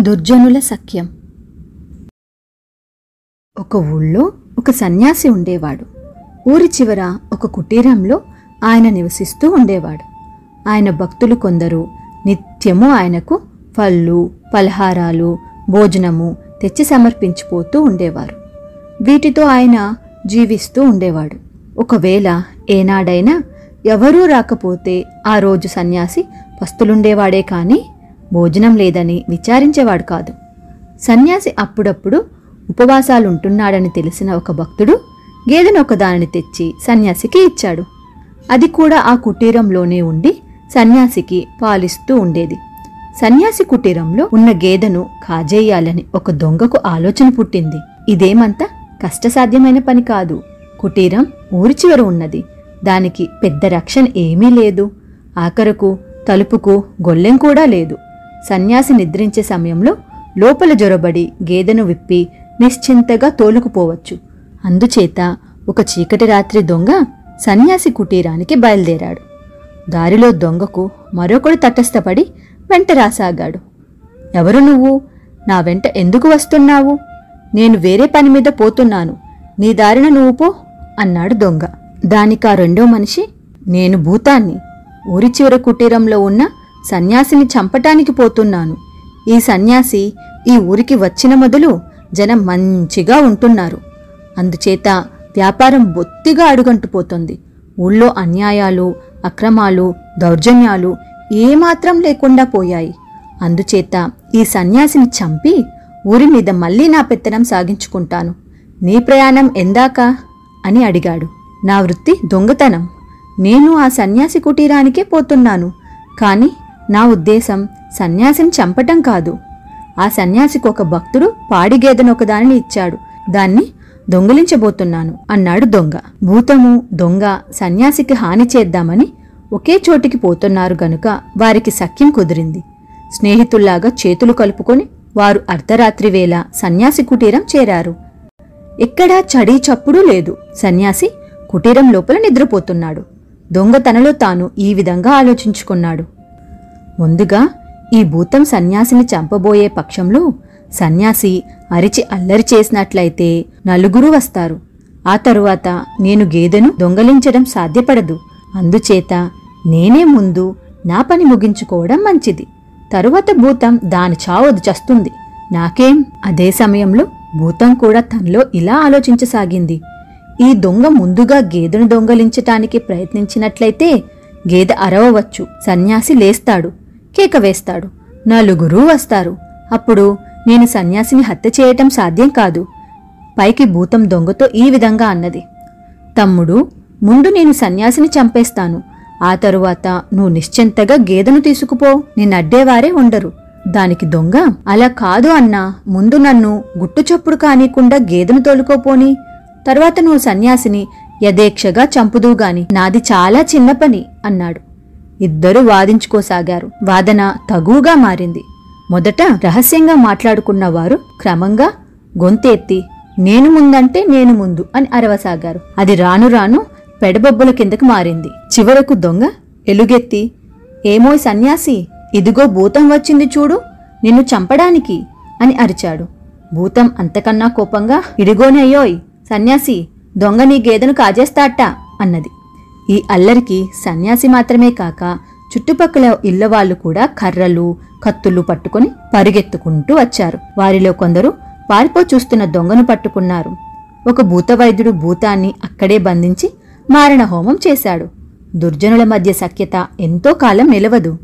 దుర్జనుల సఖ్యం. ఒక ఊళ్ళో ఒక సన్యాసి ఉండేవాడు. ఊరి చివర ఒక కుటీరంలో ఆయన నివసిస్తూ ఉండేవాడు. ఆయన భక్తులు కొందరు నిత్యము ఆయనకు పళ్ళు పలహారాలు భోజనము తెచ్చి సమర్పించిపోతూ ఉండేవారు. వీటితో ఆయన జీవిస్తూ ఉండేవాడు. ఒకవేళ ఏనాడైనా ఎవరూ రాకపోతే ఆ రోజు సన్యాసి పస్తులుండేవాడే కానీ భోజనం లేదని విచారించేవాడు కాదు. సన్యాసి అప్పుడప్పుడు ఉపవాసాలుంటున్నాడని తెలిసిన ఒక భక్తుడు గేదెను ఒకదానిని తెచ్చి సన్యాసికి ఇచ్చాడు. అది కూడా ఆ కుటీరంలోనే ఉండి సన్యాసికి పాలిస్తూ ఉండేది. సన్యాసి కుటీరంలో ఉన్న గేదెను కాజేయాలని ఒక దొంగకు ఆలోచన పుట్టింది. ఇదేమంత కష్టసాధ్యమైన పని కాదు. కుటీరం ఊరి చివర ఉన్నది. దానికి పెద్ద రక్షణ ఏమీ లేదు. ఆఖరకు తలుపుకు గొల్లెం కూడా లేదు. సన్యాసి నిద్రించే సమయంలో లోపల జొరబడి గేదెను విప్పి నిశ్చింతగా తోలుకుపోవచ్చు. అందుచేత ఒక చీకటి రాత్రి దొంగ సన్యాసి కుటీరానికి బయలుదేరాడు. దారిలో దొంగకు మరొకడు తటస్థపడి వెంట రాసాగాడు. ఎవరు నువ్వు? నా వెంట ఎందుకు వస్తున్నావు? నేను వేరే పని మీద పోతున్నాను. నీ దారిన నువ్వు పో అన్నాడు దొంగ. దానికా రెండో మనిషి నేను భూతాన్ని. ఊరి చివర కుటీరంలో ఉన్న సన్యాసిని చంపటానికి పోతున్నాను. ఈ సన్యాసి ఈ ఊరికి వచ్చిన మొదలు జనం మంచిగా ఉంటున్నారు. అందుచేత వ్యాపారం బొత్తిగా అడుగంటుపోతుంది ఊళ్ళో అన్యాయాలు అక్రమాలు దౌర్జన్యాలు ఏమాత్రం లేకుండా పోయాయి. అందుచేత ఈ సన్యాసిని చంపి ఊరి మీద మళ్ళీ నా పెత్తనం సాగించుకుంటాను. నీ ప్రయాణం ఎందాక? అని అడిగాడు. నా వృత్తి దొంగతనం. నేను ఆ సన్యాసి కుటీరానికే పోతున్నాను. కానీ నా ఉద్దేశం సన్యాసిని చంపటం కాదు. ఆ సన్యాసికి ఒక భక్తుడు పాడి గేదెను ఒకదానిని ఇచ్చాడు. దాన్ని దొంగిలించబోతున్నాను అన్నాడు దొంగ. భూతము దొంగ సన్యాసికి హాని చేద్దామని ఒకే చోటికి పోతున్నారు గనుక వారికి సఖ్యం కుదిరింది. స్నేహితుల్లాగా చేతులు కలుపుకొని వారు అర్ధరాత్రి వేళ సన్యాసి కుటీరం చేరారు. ఎక్కడా చడీ చప్పుడు లేదు. సన్యాసి కుటీరం లోపల నిద్రపోతున్నాడు. దొంగ తనలో తాను ఈ విధంగా ఆలోచించుకున్నాడు. ముందుగా ఈ భూతం సన్యాసిని చంపబోయే పక్షంలో సన్యాసి అరిచి అల్లరి చేసినట్లయితే నలుగురు వస్తారు. ఆ తరువాత నేను గేదెను దొంగలించడం సాధ్యపడదు. అందుచేత నేనే ముందు నా పని ముగించుకోవడం మంచిది. తరువాత భూతం దాని చావదు చస్తుంది. నాకేం? అదే సమయంలో భూతం కూడా తనలో ఇలా ఆలోచించసాగింది. ఈ దొంగ ముందుగా గేదెను దొంగలించటానికి ప్రయత్నించినట్లయితే గేదె అరవవచ్చు. సన్యాసి లేస్తాడు. కేక వేస్తాడు. నలుగురు వస్తారు. అప్పుడు నేను సన్యాసిని హత్య చేయటం సాధ్యం కాదు. పైకి భూతం దొంగతో ఈ విధంగా అన్నది. తమ్ముడు ముందు నేను సన్యాసిని చంపేస్తాను. ఆ తరువాత నువ్వు నిశ్చింతగా గేదెను తీసుకుపో. నిన్నడ్డేవారే ఉండరు. దానికి దొంగ అలా కాదు అన్నా. ముందు నన్ను గుట్టు చప్పుడు కానీకుండా గేదెను తోలుకోపోని. తర్వాత నువ్వు సన్యాసిని యథేక్షగా చంపుదువుగాని నాది చాలా చిన్న పని అన్నాడు. ఇద్దరూ వాదించుకోసాగారు. వాదన తగువుగా మారింది. మొదట రహస్యంగా మాట్లాడుకున్న వారు క్రమంగా గొంతెత్తి నేను ముందంటే నేను ముందు అని అరవసాగారు. అది రాను రాను పెడబొబ్బల కిందకు మారింది. చివరకు దొంగ ఎలుగెత్తి ఏమోయ్ సన్యాసి ఇదిగో భూతం వచ్చింది చూడు నిన్ను చంపడానికి అని అరిచాడు. భూతం అంతకన్నా కోపంగా ఇడిగోనయ్యోయ్ సన్యాసి దొంగ నీ గేదెను కాజేస్తాట అన్నది. ఈ అల్లరికి సన్యాసి మాత్రమే కాక చుట్టుపక్కల ఇళ్ళవాళ్ళు కూడా కర్రలు కత్తులు పట్టుకొని పరిగెత్తుకుంటూ వచ్చారు. వారిలో కొందరు పారిపో చూస్తున్న దొంగను పట్టుకున్నారు. ఒక భూతవైద్యుడు భూతాన్ని అక్కడే బంధించి మారణ హోమం చేశాడు. దుర్జనుల మధ్య సఖ్యత ఎంతో కాలం నిలవదు.